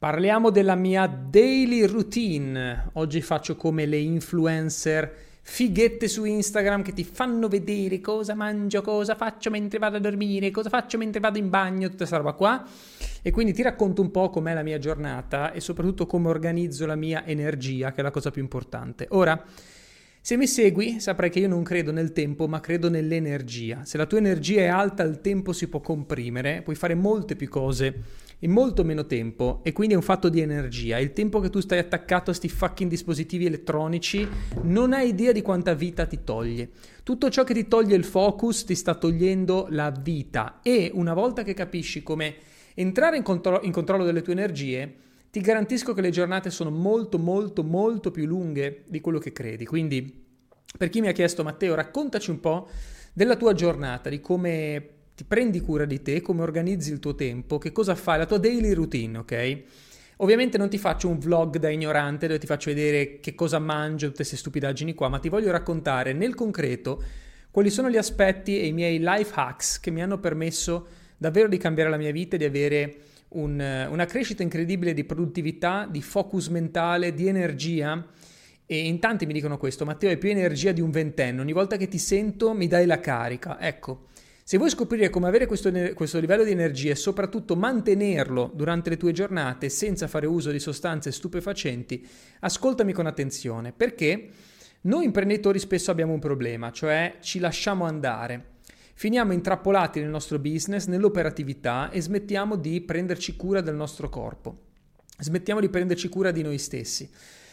Parliamo della mia daily routine. Oggi faccio come le influencer fighette su Instagram che ti fanno vedere cosa mangio, cosa faccio mentre vado a dormire, cosa faccio mentre vado in bagno, tutta questa roba qua. E quindi ti racconto un po' com'è la mia giornata e soprattutto come organizzo la mia energia, che è la cosa più importante. Ora, se mi segui, saprai che io non credo nel tempo, ma credo nell'energia. Se la tua energia è alta, il tempo si può comprimere, puoi fare molte più cose in molto meno tempo e quindi è un fatto di energia. Il tempo che tu stai attaccato a questi fucking dispositivi elettronici non hai idea di quanta vita ti toglie. Tutto ciò che ti toglie il focus ti sta togliendo la vita e una volta che capisci come entrare in, contro- in controllo delle tue energie, ti garantisco che le giornate sono molto molto molto più lunghe di quello che credi. Quindi per chi mi ha chiesto Matteo, raccontaci un po' della tua giornata, di come ti prendi cura di te, come organizzi il tuo tempo, che cosa fai, la tua daily routine, ok? Ovviamente non ti faccio un vlog da ignorante dove ti faccio vedere che cosa mangio, tutte queste stupidaggini qua, ma ti voglio raccontare nel concreto quali sono gli aspetti e i miei life hacks che mi hanno permesso davvero di cambiare la mia vita e di avere un, una crescita incredibile di produttività, di focus mentale, di energia. E in tanti mi dicono questo, Matteo hai più energia di un ventenne, ogni volta che ti sento mi dai la carica. Ecco, se vuoi scoprire come avere questo, questo, livello di energia e soprattutto mantenerlo durante le tue giornate senza fare uso di sostanze stupefacenti, ascoltami con attenzione, perché noi imprenditori spesso abbiamo un problema, cioè ci lasciamo andare. Finiamo intrappolati nel nostro business, nell'operatività e smettiamo di prenderci cura del nostro corpo. Smettiamo di prenderci cura di noi stessi.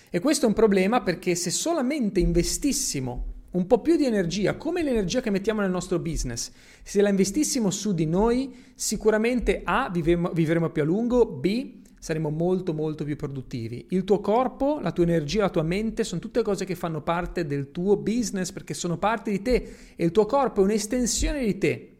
E questo è un problema perché se solamente investissimo un po' più di energia, come l'energia che mettiamo nel nostro business, se la investissimo su di noi, sicuramente A, vivremo, vivremo più a lungo, B, saremo molto molto più produttivi. Il tuo corpo, la tua energia, la tua mente sono tutte cose che fanno parte del tuo business perché sono parte di te e il tuo corpo è un'estensione di te.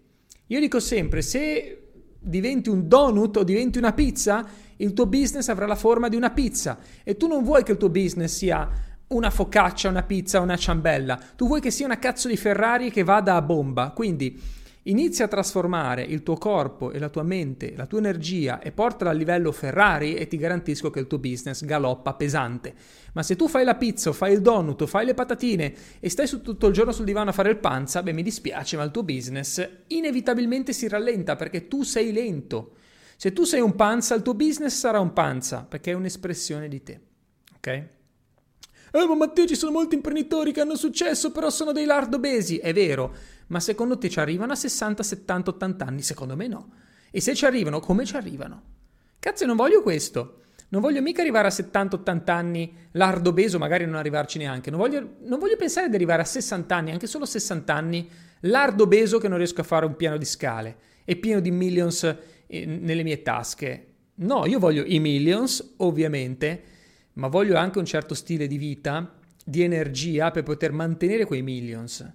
Io dico sempre, se diventi un donut o diventi una pizza, il tuo business avrà la forma di una pizza e tu non vuoi che il tuo business sia una focaccia, una pizza, una ciambella. Tu vuoi che sia una cazzo di Ferrari che vada a bomba. Quindi inizia a trasformare il tuo corpo e la tua mente, la tua energia e portala a livello Ferrari e ti garantisco che il tuo business galoppa pesante. Ma se tu fai la pizza, fai il donut, fai le patatine e stai tutto il giorno sul divano a fare il panza, beh mi dispiace, ma il tuo business inevitabilmente si rallenta perché tu sei lento. Se tu sei un panza, il tuo business sarà un panza perché è un'espressione di te. Ok? Eh, ma Matteo, ci sono molti imprenditori che hanno successo, però sono dei lardobesi. È vero, ma secondo te ci arrivano a 60, 70, 80 anni? Secondo me no. E se ci arrivano, come ci arrivano? Cazzo, non voglio questo. Non voglio mica arrivare a 70-80 anni lardobeso, magari non arrivarci neanche. Non voglio, non voglio, pensare di arrivare a 60 anni, anche solo 60 anni, lardobeso che non riesco a fare un piano di scale e pieno di millions eh, nelle mie tasche. No, io voglio i millions, ovviamente, ma voglio anche un certo stile di vita, di energia per poter mantenere quei millions.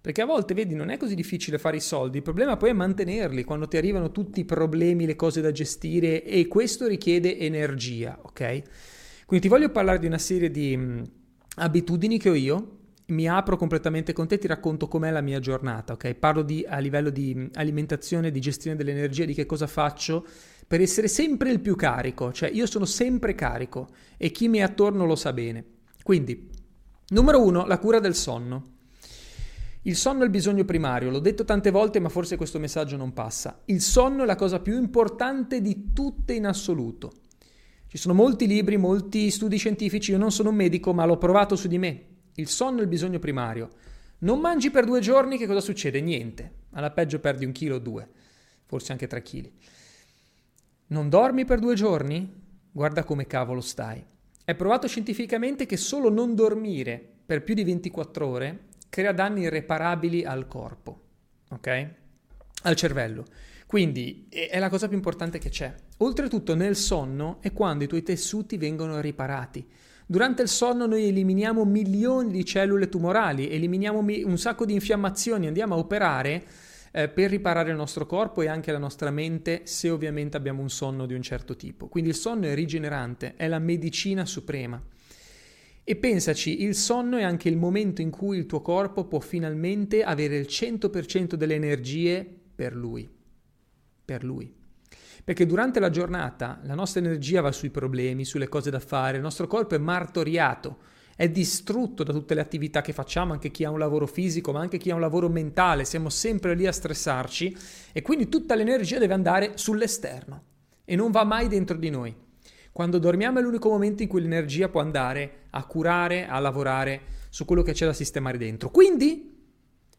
Perché a volte, vedi, non è così difficile fare i soldi, il problema poi è mantenerli quando ti arrivano tutti i problemi, le cose da gestire e questo richiede energia, ok? Quindi ti voglio parlare di una serie di mh, abitudini che ho io, mi apro completamente con te, ti racconto com'è la mia giornata, ok? Parlo di, a livello di alimentazione, di gestione dell'energia, di che cosa faccio per essere sempre il più carico, cioè io sono sempre carico e chi mi è attorno lo sa bene. Quindi, numero uno, la cura del sonno. Il sonno è il bisogno primario, l'ho detto tante volte ma forse questo messaggio non passa. Il sonno è la cosa più importante di tutte in assoluto. Ci sono molti libri, molti studi scientifici, io non sono un medico ma l'ho provato su di me. Il sonno è il bisogno primario. Non mangi per due giorni, che cosa succede? Niente. Alla peggio perdi un chilo o due, forse anche tre chili. Non dormi per due giorni? Guarda come cavolo stai. È provato scientificamente che solo non dormire per più di 24 ore crea danni irreparabili al corpo, ok? Al cervello. Quindi è la cosa più importante che c'è. Oltretutto nel sonno è quando i tuoi tessuti vengono riparati. Durante il sonno noi eliminiamo milioni di cellule tumorali, eliminiamo un sacco di infiammazioni, andiamo a operare eh, per riparare il nostro corpo e anche la nostra mente se ovviamente abbiamo un sonno di un certo tipo. Quindi il sonno è rigenerante, è la medicina suprema. E pensaci, il sonno è anche il momento in cui il tuo corpo può finalmente avere il 100% delle energie per lui. Per lui. Perché durante la giornata la nostra energia va sui problemi, sulle cose da fare, il nostro corpo è martoriato, è distrutto da tutte le attività che facciamo, anche chi ha un lavoro fisico, ma anche chi ha un lavoro mentale, siamo sempre lì a stressarci e quindi tutta l'energia deve andare sull'esterno e non va mai dentro di noi. Quando dormiamo è l'unico momento in cui l'energia può andare a curare, a lavorare su quello che c'è da sistemare dentro. Quindi,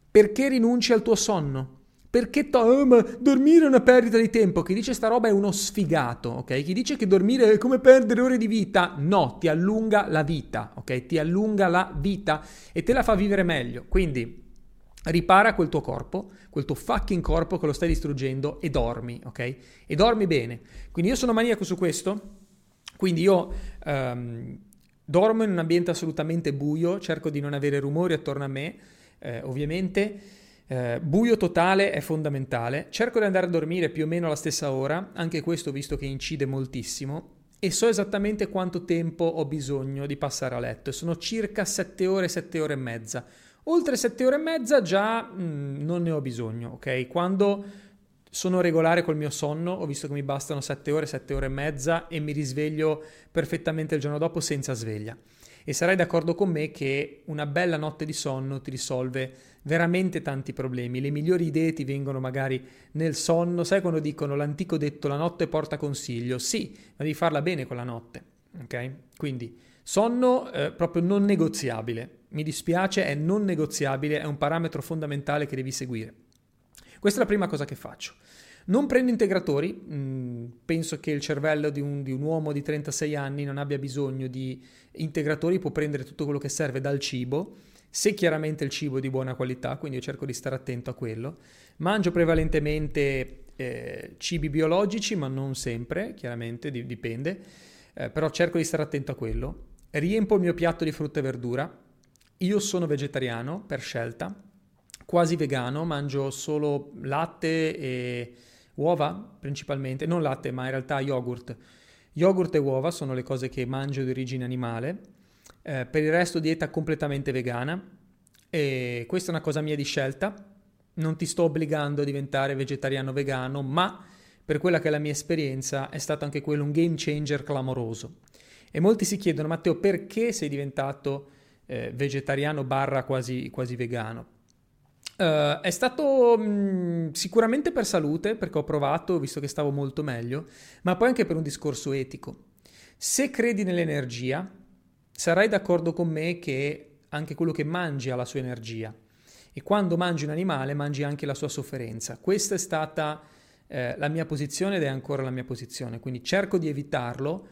perché rinunci al tuo sonno? Perché to- ma dormire è una perdita di tempo? Chi dice sta roba è uno sfigato, ok? Chi dice che dormire è come perdere ore di vita? No, ti allunga la vita, ok? Ti allunga la vita e te la fa vivere meglio. Quindi ripara quel tuo corpo, quel tuo fucking corpo che lo stai distruggendo e dormi, ok? E dormi bene. Quindi io sono maniaco su questo quindi io um, dormo in un ambiente assolutamente buio, cerco di non avere rumori attorno a me, eh, ovviamente. Eh, buio totale è fondamentale. Cerco di andare a dormire più o meno alla stessa ora, anche questo visto che incide moltissimo. E so esattamente quanto tempo ho bisogno di passare a letto. Sono circa 7 ore, 7 ore e mezza. Oltre 7 ore e mezza già mh, mm, non ne ho bisogno, ok? Quando sono regolare col mio sonno, ho visto che mi bastano 7 ore, 7 ore e mezza e mi risveglio perfettamente il giorno dopo senza sveglia. E sarai d'accordo con me che una bella notte di sonno ti risolve veramente tanti problemi. Le migliori idee ti vengono magari nel sonno. Sai quando dicono l'antico detto la notte porta consiglio? Sì, ma devi farla bene quella notte. Ok? Quindi sonno eh, proprio non negoziabile. Mi dispiace, è non negoziabile, è un parametro fondamentale che devi seguire. Questa è la prima cosa che faccio. Non prendo integratori, mm, penso che il cervello di un, di un, uomo di 36 anni non abbia bisogno di integratori, può prendere tutto quello che serve dal cibo, se chiaramente il cibo è di buona qualità, quindi io cerco di stare attento a quello. Mangio prevalentemente eh, cibi biologici, ma non sempre, chiaramente dipende, eh, però cerco di stare attento a quello. Riempo il mio piatto di frutta e verdura. Io sono vegetariano per scelta, quasi vegano, mangio solo latte e uova principalmente, non latte ma in realtà yogurt. Yogurt e uova sono le cose che mangio di origine animale, eh, per il resto dieta completamente vegana e questa è una cosa mia di scelta, non ti sto obbligando a diventare vegetariano vegano, ma per quella che è la mia esperienza è stato anche quello un game changer clamoroso. E molti si chiedono, Matteo, perché sei diventato eh, vegetariano barra quasi, quasi vegano? Uh, è stato mh, mm, sicuramente per salute, perché ho provato, visto che stavo molto meglio, ma poi anche per un discorso etico. Se credi nell'energia, sarai d'accordo con me che anche quello che mangi ha la sua energia. E quando mangi un animale, mangi anche la sua sofferenza. Questa è stata eh, la mia posizione ed è ancora la mia posizione. Quindi cerco di evitarlo.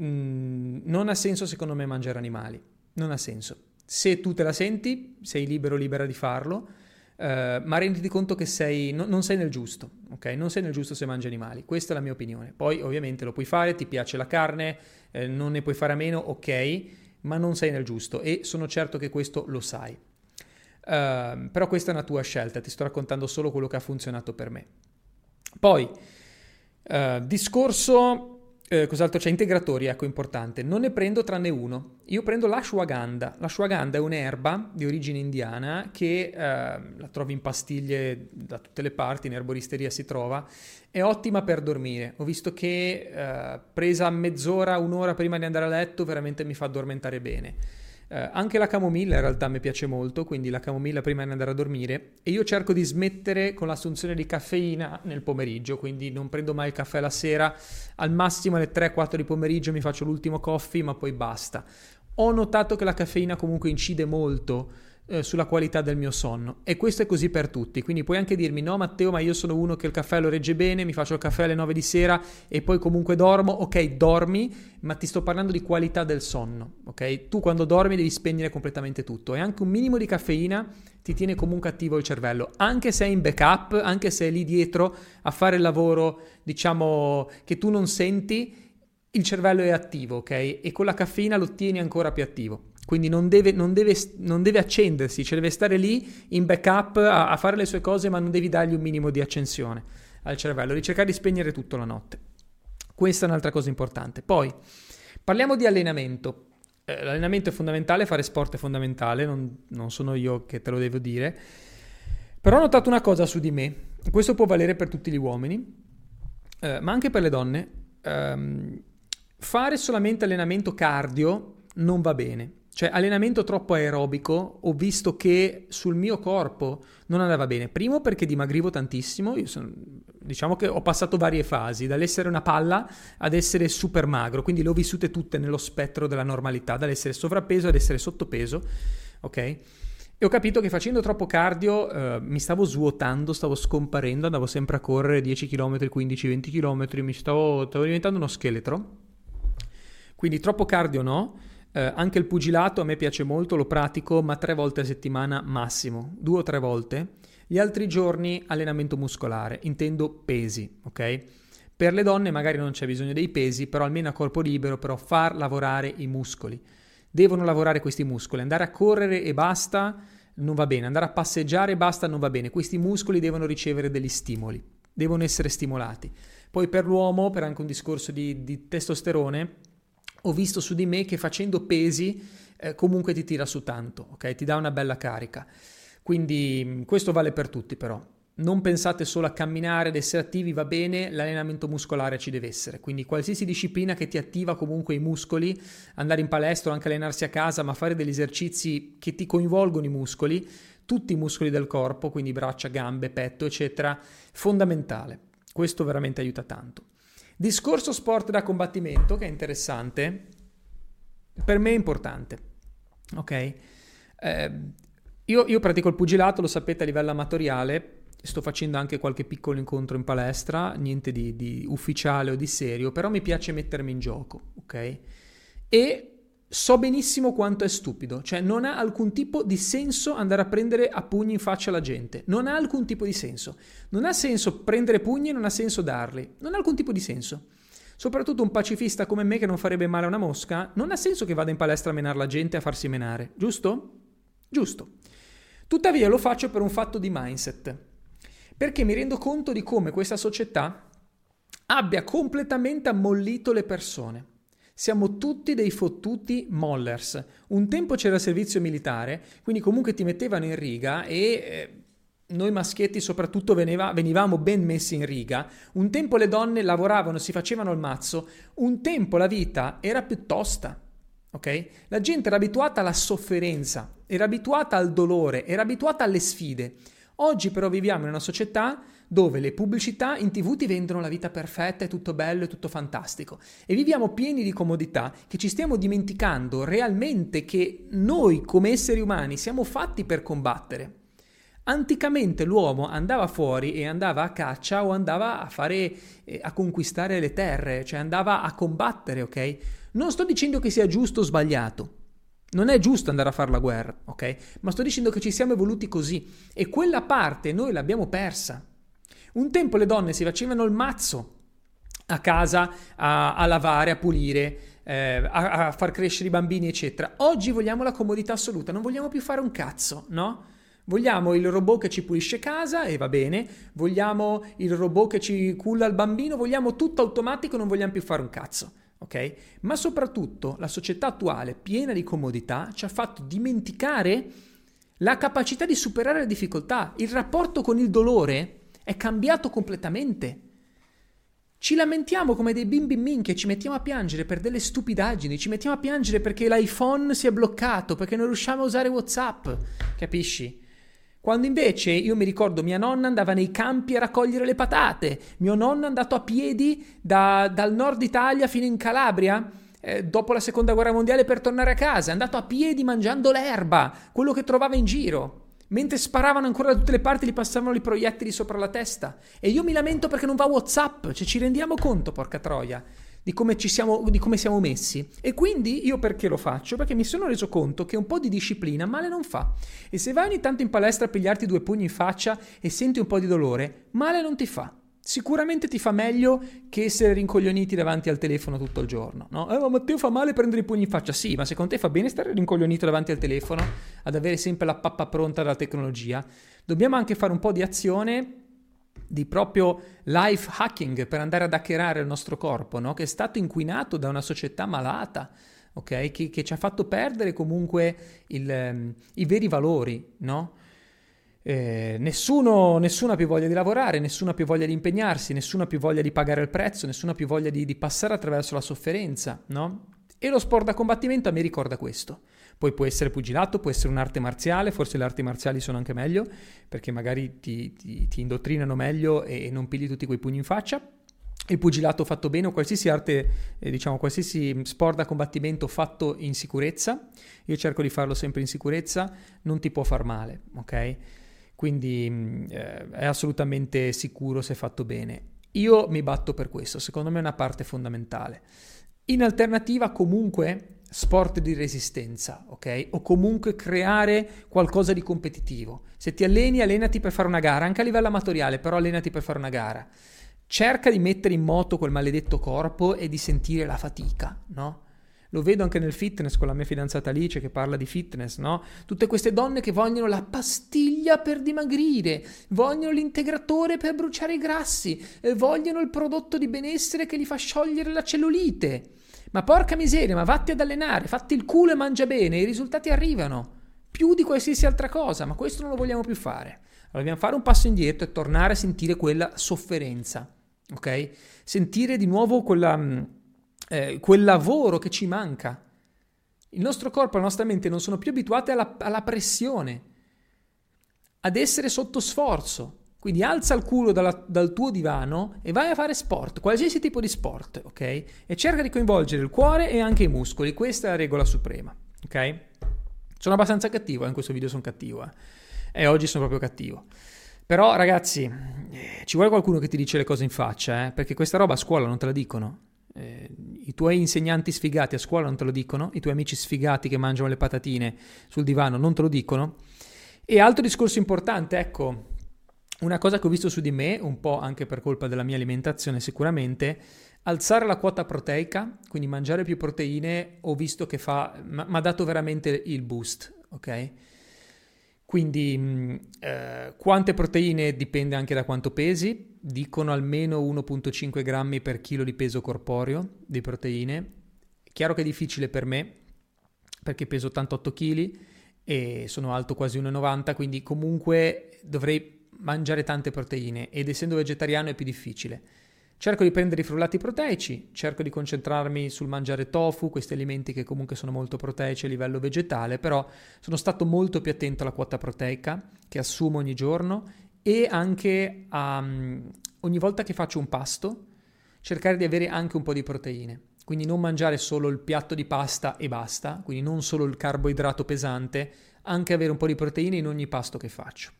Mm, non ha senso, secondo me, mangiare animali. Non ha senso. Se tu te la senti, sei libero, libera di farlo Uh, ma renditi conto che sei, no, non sei nel giusto, ok? Non sei nel giusto se mangi animali, questa è la mia opinione. Poi ovviamente lo puoi fare, ti piace la carne, eh, non ne puoi fare a meno, ok, ma non sei nel giusto e sono certo che questo lo sai. Uh, però questa è una tua scelta, ti sto raccontando solo quello che ha funzionato per me. Poi, uh, discorso eh, cos'altro c'è? Integratori, ecco, importante. Non ne prendo tranne uno. Io prendo l'ashwagandha. L'ashwagandha è un'erba di origine indiana che eh, la trovi in pastiglie da tutte le parti, in erboristeria si trova. È ottima per dormire. Ho visto che eh, presa mezz'ora, un'ora prima di andare a letto, veramente mi fa addormentare bene. Eh, anche la camomilla in realtà mi piace molto, quindi la camomilla prima di andare a dormire e io cerco di smettere con l'assunzione di caffeina nel pomeriggio, quindi non prendo mai il caffè la sera, al massimo alle 3-4 di pomeriggio mi faccio l'ultimo coffee, ma poi basta. Ho notato che la caffeina comunque incide molto eh, sulla qualità del mio sonno. E questo è così per tutti. Quindi puoi anche dirmi no Matteo ma io sono uno che il caffè lo regge bene mi faccio il caffè alle 9 di sera e poi comunque dormo. Ok dormi ma ti sto parlando di qualità del sonno ok? Tu quando dormi devi spegnere completamente tutto e anche un minimo di caffeina ti tiene comunque attivo il cervello. Anche se è in backup anche se è lì dietro a fare il lavoro diciamo che tu non senti il cervello è attivo ok? E con la caffeina lo tieni ancora più attivo quindi non deve, non, deve, non deve, accendersi, cioè deve stare lì in backup a, a, fare le sue cose, ma non devi dargli un minimo di accensione al cervello, devi cercare di spegnere tutto la notte. Questa è un'altra cosa importante. Poi parliamo di allenamento. Eh, l'allenamento è fondamentale, fare sport è fondamentale, non, non sono io che te lo devo dire. Però ho notato una cosa su di me, questo può valere per tutti gli uomini. eh, ma anche per le donne, ehm, fare solamente allenamento cardio non va bene. Cioè, allenamento troppo aerobico, ho visto che sul mio corpo non andava bene. Primo perché dimagrivo tantissimo, sono, diciamo che ho passato varie fasi, dall'essere una palla ad essere super magro, quindi le ho vissute tutte nello spettro della normalità, dall'essere sovrappeso ad essere sottopeso, ok? E ho capito che facendo troppo cardio eh, mi stavo svuotando, stavo scomparendo, andavo sempre a correre 10 km, 15, 20 km, mi stavo, stavo diventando uno scheletro. Quindi troppo cardio no. Eh, anche il pugilato a me piace molto, lo pratico, ma tre volte a settimana massimo, due o tre volte. Gli altri giorni allenamento muscolare, intendo pesi, ok? Per le donne magari non c'è bisogno dei pesi, però almeno a corpo libero, però far lavorare i muscoli. Devono lavorare questi muscoli, andare a correre e basta non va bene, andare a passeggiare e basta non va bene, questi muscoli devono ricevere degli stimoli, devono essere stimolati. Poi per l'uomo, per anche un discorso di, di testosterone, ho visto su di me che facendo pesi eh, comunque ti tira su tanto, ok? Ti dà una bella carica. Quindi mm, questo vale per tutti però. Non pensate solo a camminare ed essere attivi, va bene, l'allenamento muscolare ci deve essere. Quindi qualsiasi disciplina che ti attiva comunque i muscoli, andare in palestra o anche allenarsi a casa, ma fare degli esercizi che ti coinvolgono i muscoli, tutti i muscoli del corpo, quindi braccia, gambe, petto, eccetera, fondamentale. Questo veramente aiuta tanto. Discorso sport da combattimento, che è interessante, per me è importante. Ok? Eh, io, io pratico il pugilato, lo sapete, a livello amatoriale, sto facendo anche qualche piccolo incontro in palestra, niente di, di, ufficiale o di serio, però mi piace mettermi in gioco, ok? E so benissimo quanto è stupido, cioè non ha alcun tipo di senso andare a prendere a pugni in faccia la gente, non ha alcun tipo di senso. Non ha senso prendere pugni e non ha senso darli, non ha alcun tipo di senso. Soprattutto un pacifista come me che non farebbe male a una mosca, non ha senso che vada in palestra a menare la gente e a farsi menare, giusto? Giusto. Tuttavia lo faccio per un fatto di mindset, perché mi rendo conto di come questa società abbia completamente ammollito le persone. Siamo tutti dei fottuti mollers. Un tempo c'era servizio militare, quindi comunque ti mettevano in riga e eh, noi maschietti soprattutto veniva, venivamo ben messi in riga. Un tempo le donne lavoravano, si facevano il mazzo, un tempo la vita era più tosta. Okay? La gente era abituata alla sofferenza, era abituata al dolore, era abituata alle sfide. Oggi però viviamo in una società dove le pubblicità in tv ti vendono la vita perfetta, è tutto bello, è tutto fantastico e viviamo pieni di comodità che ci stiamo dimenticando realmente che noi come esseri umani siamo fatti per combattere. Anticamente l'uomo andava fuori e andava a caccia o andava a fare eh, a conquistare le terre, cioè andava a combattere, ok? Non sto dicendo che sia giusto o sbagliato. Non è giusto andare a fare la guerra, ok? Ma sto dicendo che ci siamo evoluti così e quella parte noi l'abbiamo persa. Un tempo le donne si facevano il mazzo a casa a, a lavare, a pulire, eh, a, a, far crescere i bambini, eccetera. Oggi vogliamo la comodità assoluta, non vogliamo più fare un cazzo, no? Vogliamo il robot che ci pulisce casa e va bene, vogliamo il robot che ci culla il bambino, vogliamo tutto automatico, non vogliamo più fare un cazzo. Ok? Ma soprattutto la società attuale, piena di comodità, ci ha fatto dimenticare la capacità di superare le difficoltà, il rapporto con il dolore è cambiato completamente. Ci lamentiamo come dei bimbi minchia, ci mettiamo a piangere per delle stupidaggini, ci mettiamo a piangere perché l'iPhone si è bloccato, perché non riusciamo a usare WhatsApp, capisci? Quando invece io mi ricordo mia nonna andava nei campi a raccogliere le patate, mio nonno è andato a piedi da, dal nord Italia fino in Calabria eh, dopo la seconda guerra mondiale per tornare a casa, è andato a piedi mangiando l'erba, quello che trovava in giro. Mentre sparavano ancora da tutte le parti, gli passavano i proiettili sopra la testa. E io mi lamento perché non va WhatsApp. Cioè, ci rendiamo conto, porca troia, di come, siamo, di come siamo messi. E quindi io perché lo faccio? Perché mi sono reso conto che un po' di disciplina male non fa. E se vai ogni tanto in palestra a pigliarti due pugni in faccia e senti un po' di dolore, male non ti fa sicuramente ti fa meglio che essere rincoglioniti davanti al telefono tutto il giorno. No? Eh, ma Matteo fa male prendere i pugni in faccia. Sì, ma secondo te fa bene stare rincoglionito davanti al telefono, ad avere sempre la pappa pronta dalla tecnologia? Dobbiamo anche fare un po' di azione di proprio life hacking per andare ad hackerare il nostro corpo, no? che è stato inquinato da una società malata. Okay? Che, che, ci ha fatto perdere comunque il, um, i veri valori, no? Eh, nessuno, nessuno, ha più voglia di lavorare, nessuno ha più voglia di impegnarsi, nessuno ha più voglia di pagare il prezzo, nessuno ha più voglia di, di passare attraverso la sofferenza, no? E lo sport da combattimento a me ricorda questo. Poi può essere pugilato, può essere un'arte marziale, forse le arti marziali sono anche meglio, perché magari ti, ti, ti indottrinano meglio e non pigli tutti quei pugni in faccia. Il pugilato fatto bene o qualsiasi arte, eh, diciamo, qualsiasi sport da combattimento fatto in sicurezza, io cerco di farlo sempre in sicurezza, non ti può far male, ok? Quindi mm, eh, è assolutamente sicuro se fatto bene. Io mi batto per questo, secondo me è una parte fondamentale. In alternativa, comunque, sport di resistenza, ok? O comunque creare qualcosa di competitivo. Se ti alleni, allenati per fare una gara, anche a livello amatoriale, però allenati per fare una gara. Cerca di mettere in moto quel maledetto corpo e di sentire la fatica, no? Lo vedo anche nel fitness con la mia fidanzata Alice che parla di fitness, no? Tutte queste donne che vogliono la pastiglia per dimagrire, vogliono l'integratore per bruciare i grassi, vogliono il prodotto di benessere che gli fa sciogliere la cellulite. Ma porca miseria, ma vatti ad allenare, fatti il culo e mangia bene, i risultati arrivano. Più di qualsiasi altra cosa, ma questo non lo vogliamo più fare. Allora dobbiamo fare un passo indietro e tornare a sentire quella sofferenza, ok? Sentire di nuovo quella, mm, eh, quel lavoro che ci manca. Il nostro corpo e la nostra mente non sono più abituate alla, alla pressione, ad essere sotto sforzo. Quindi alza il culo dalla, dal tuo divano e vai a fare sport, qualsiasi tipo di sport, ok? E cerca di coinvolgere il cuore e anche i muscoli, questa è la regola suprema, ok? Sono abbastanza cattivo, eh? in questo video sono cattivo, eh? E oggi sono proprio cattivo. Però ragazzi, eh, ci vuole qualcuno che ti dice le cose in faccia, eh? Perché questa roba a scuola non te la dicono. Eh, I tuoi insegnanti sfigati a scuola non te lo dicono, i tuoi amici sfigati che mangiano le patatine sul divano non te lo dicono. E altro discorso importante, ecco, una cosa che ho visto su di me, un po' anche per colpa della mia alimentazione sicuramente, alzare la quota proteica, quindi mangiare più proteine, ho visto che fa, mi ha dato veramente il boost, ok? Quindi mm, eh, quante proteine dipende anche da quanto pesi, dicono almeno 1.5 grammi per chilo di peso corporeo di proteine. Chiaro che è difficile per me perché peso 88 kg e sono alto quasi 1,90, quindi comunque dovrei mangiare tante proteine ed essendo vegetariano è più difficile. Cerco di prendere i frullati proteici, cerco di concentrarmi sul mangiare tofu, questi alimenti che comunque sono molto proteici a livello vegetale, però sono stato molto più attento alla quota proteica che assumo ogni giorno e anche a, um, ogni volta che faccio un pasto cercare di avere anche un po' di proteine. Quindi non mangiare solo il piatto di pasta e basta, quindi non solo il carboidrato pesante, anche avere un po' di proteine in ogni pasto che faccio.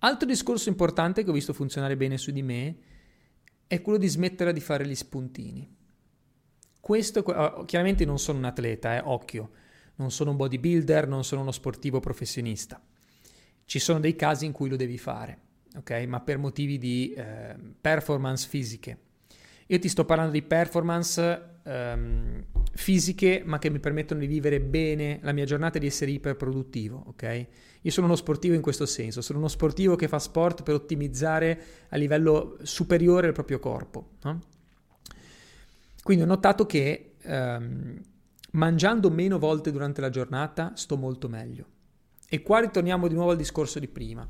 Altro discorso importante che ho visto funzionare bene su di me è quello di smettere di fare gli spuntini. Questo, oh, chiaramente non sono un atleta, eh, occhio, non sono un bodybuilder, non sono uno sportivo professionista. Ci sono dei casi in cui lo devi fare, ok? Ma per motivi di eh, performance fisiche. Io ti sto parlando di performance ehm, fisiche, ma che mi permettono di vivere bene la mia giornata e di essere iperproduttivo, ok? Io sono uno sportivo in questo senso, sono uno sportivo che fa sport per ottimizzare a livello superiore il proprio corpo, no? Quindi ho notato che ehm, mangiando meno volte durante la giornata sto molto meglio. E qua ritorniamo di nuovo al discorso di prima.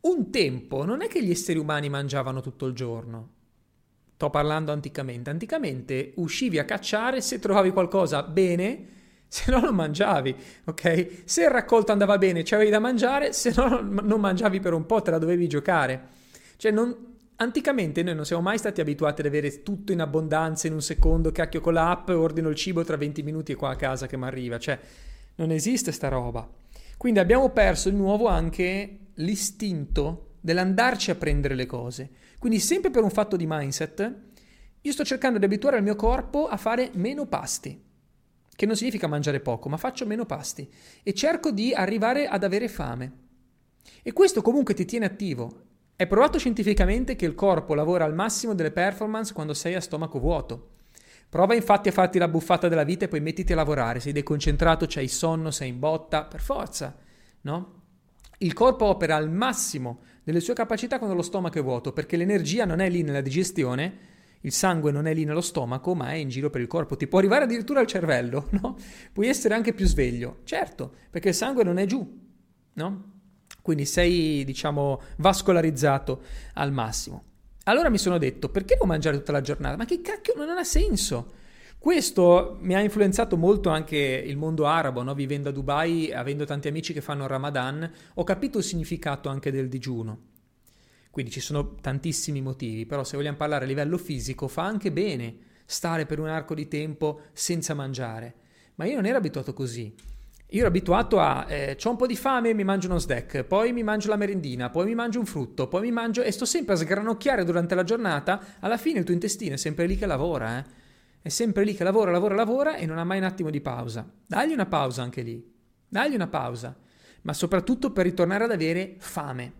Un tempo non è che gli esseri umani mangiavano tutto il giorno, Sto parlando anticamente. Anticamente uscivi a cacciare, se trovavi qualcosa bene, se no non mangiavi, ok? Se il raccolto andava bene, ci avevi da mangiare, se no non mangiavi per un po', te la dovevi giocare. Cioè, non, anticamente noi non siamo mai stati abituati ad avere tutto in abbondanza in un secondo, cacchio con l'app, ordino il cibo tra 20 minuti e qua a casa che mi arriva. Cioè, non esiste sta roba. Quindi abbiamo perso di nuovo anche l'istinto dell'andarci a prendere le cose. Quindi sempre per un fatto di mindset, io sto cercando di abituare il mio corpo a fare meno pasti, che non significa mangiare poco, ma faccio meno pasti e cerco di arrivare ad avere fame. E questo comunque ti tiene attivo. È provato scientificamente che il corpo lavora al massimo delle performance quando sei a stomaco vuoto. Prova infatti a farti la buffata della vita e poi mettiti a lavorare, sei deconcentrato, c'hai sonno, sei in botta, per forza, no? Il corpo opera al massimo delle sue capacità quando lo stomaco è vuoto, perché l'energia non è lì nella digestione, il sangue non è lì nello stomaco, ma è in giro per il corpo. Ti può arrivare addirittura al cervello, no? Puoi essere anche più sveglio, certo, perché il sangue non è giù, no? Quindi sei, diciamo, vascolarizzato al massimo. Allora mi sono detto, perché non mangiare tutta la giornata? Ma che cacchio, non ha senso. Questo mi ha influenzato molto anche il mondo arabo, no? vivendo a Dubai, avendo tanti amici che fanno Ramadan, ho capito il significato anche del digiuno. Quindi ci sono tantissimi motivi, però se vogliamo parlare a livello fisico fa anche bene stare per un arco di tempo senza mangiare. Ma io non ero abituato così. Io ero abituato a, eh, ho un po' di fame, mi mangio uno snack, poi mi mangio la merendina, poi mi mangio un frutto, poi mi mangio e sto sempre a sgranocchiare durante la giornata, alla fine il tuo intestino è sempre lì che lavora, eh? È sempre lì che lavora, lavora, lavora e non ha mai un attimo di pausa. Dagli una pausa anche lì, dagli una pausa, ma soprattutto per ritornare ad avere fame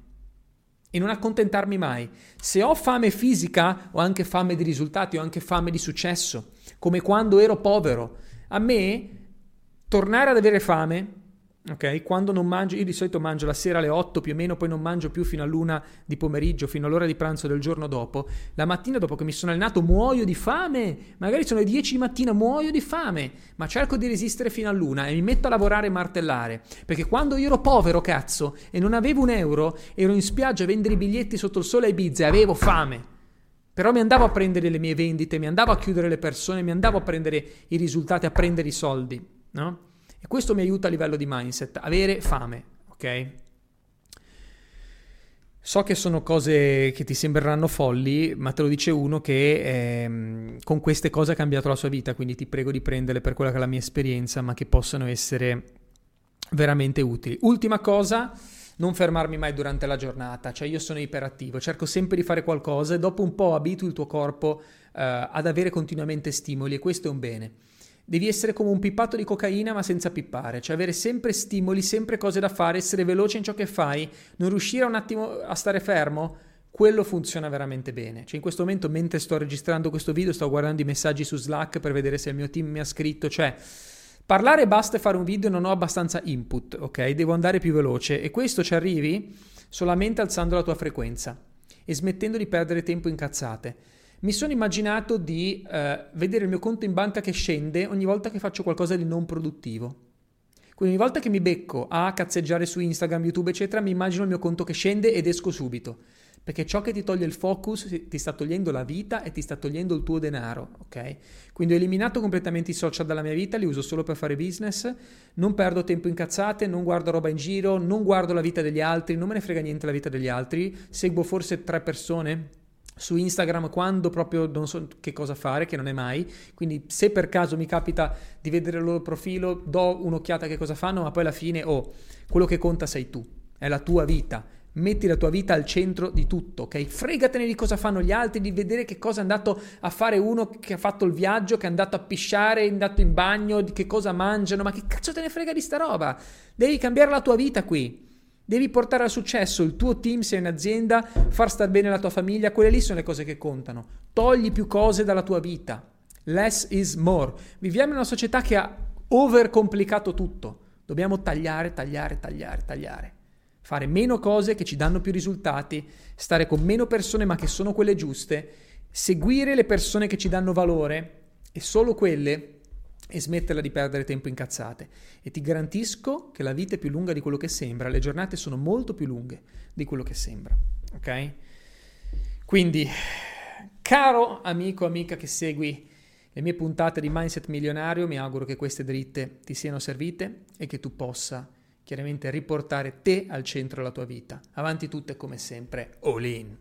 e non accontentarmi mai. Se ho fame fisica, ho anche fame di risultati, ho anche fame di successo, come quando ero povero. A me tornare ad avere fame, ok? Quando non mangio, io di solito mangio la sera alle 8 più o meno, poi non mangio più fino all'una di pomeriggio, fino all'ora di pranzo del giorno dopo. La mattina dopo che mi sono allenato muoio di fame, magari sono le 10 di mattina, muoio di fame, ma cerco di resistere fino all'una e mi metto a lavorare e martellare, perché quando io ero povero, cazzo, e non avevo un euro, ero in spiaggia a vendere i biglietti sotto il sole a Ibiza e avevo fame. Però mi andavo a prendere le mie vendite, mi andavo a chiudere le persone, mi andavo a prendere i risultati, a prendere i soldi no? E questo mi aiuta a livello di mindset, avere fame, ok? So che sono cose che ti sembreranno folli, ma te lo dice uno che eh, con queste cose ha cambiato la sua vita, quindi ti prego di prenderle per quella che è la mia esperienza, ma che possano essere veramente utili. Ultima cosa, non fermarmi mai durante la giornata, cioè io sono iperattivo, cerco sempre di fare qualcosa e dopo un po' abitui il tuo corpo eh, ad avere continuamente stimoli e questo è un bene. Devi essere come un pippato di cocaina ma senza pippare, cioè avere sempre stimoli, sempre cose da fare, essere veloce in ciò che fai, non riuscire un attimo a stare fermo, quello funziona veramente bene. Cioè in questo momento mentre sto registrando questo video sto guardando i messaggi su Slack per vedere se il mio team mi ha scritto, cioè parlare basta e fare un video non ho abbastanza input, ok? Devo andare più veloce e questo ci arrivi solamente alzando la tua frequenza e smettendo di perdere tempo in cazzate mi sono immaginato di eh, vedere il mio conto in banca che scende ogni volta che faccio qualcosa di non produttivo. Quindi ogni volta che mi becco a cazzeggiare su Instagram, YouTube, eccetera, mi immagino il mio conto che scende ed esco subito. Perché ciò che ti toglie il focus ti sta togliendo la vita e ti sta togliendo il tuo denaro, ok? Quindi ho eliminato completamente i social dalla mia vita, li uso solo per fare business, non perdo tempo in cazzate, non guardo roba in giro, non guardo la vita degli altri, non me ne frega niente la vita degli altri, seguo forse tre persone su Instagram quando proprio non so che cosa fare, che non è mai. Quindi se per caso mi capita di vedere il loro profilo, do un'occhiata a che cosa fanno, ma poi alla fine, oh, quello che conta sei tu, è la tua vita. Metti la tua vita al centro di tutto, ok? Fregatene di cosa fanno gli altri, di vedere che cosa è andato a fare uno che ha fatto il viaggio, che è andato a pisciare, è andato in bagno, di che cosa mangiano, ma che cazzo te ne frega di sta roba? Devi cambiare la tua vita qui. Devi portare al successo il tuo team se è un'azienda, far star bene la tua famiglia, quelle lì sono le cose che contano. Togli più cose dalla tua vita. Less is more. Viviamo in una società che ha overcomplicato tutto. Dobbiamo tagliare, tagliare, tagliare, tagliare. Fare meno cose che ci danno più risultati, stare con meno persone ma che sono quelle giuste, seguire le persone che ci danno valore e solo quelle e smetterla di perdere tempo in cazzate. E ti garantisco che la vita è più lunga di quello che sembra, le giornate sono molto più lunghe di quello che sembra. Ok? Quindi, caro amico, amica che segui le mie puntate di Mindset Milionario, mi auguro che queste dritte ti siano servite e che tu possa chiaramente riportare te al centro della tua vita. Avanti tutte come sempre, all in.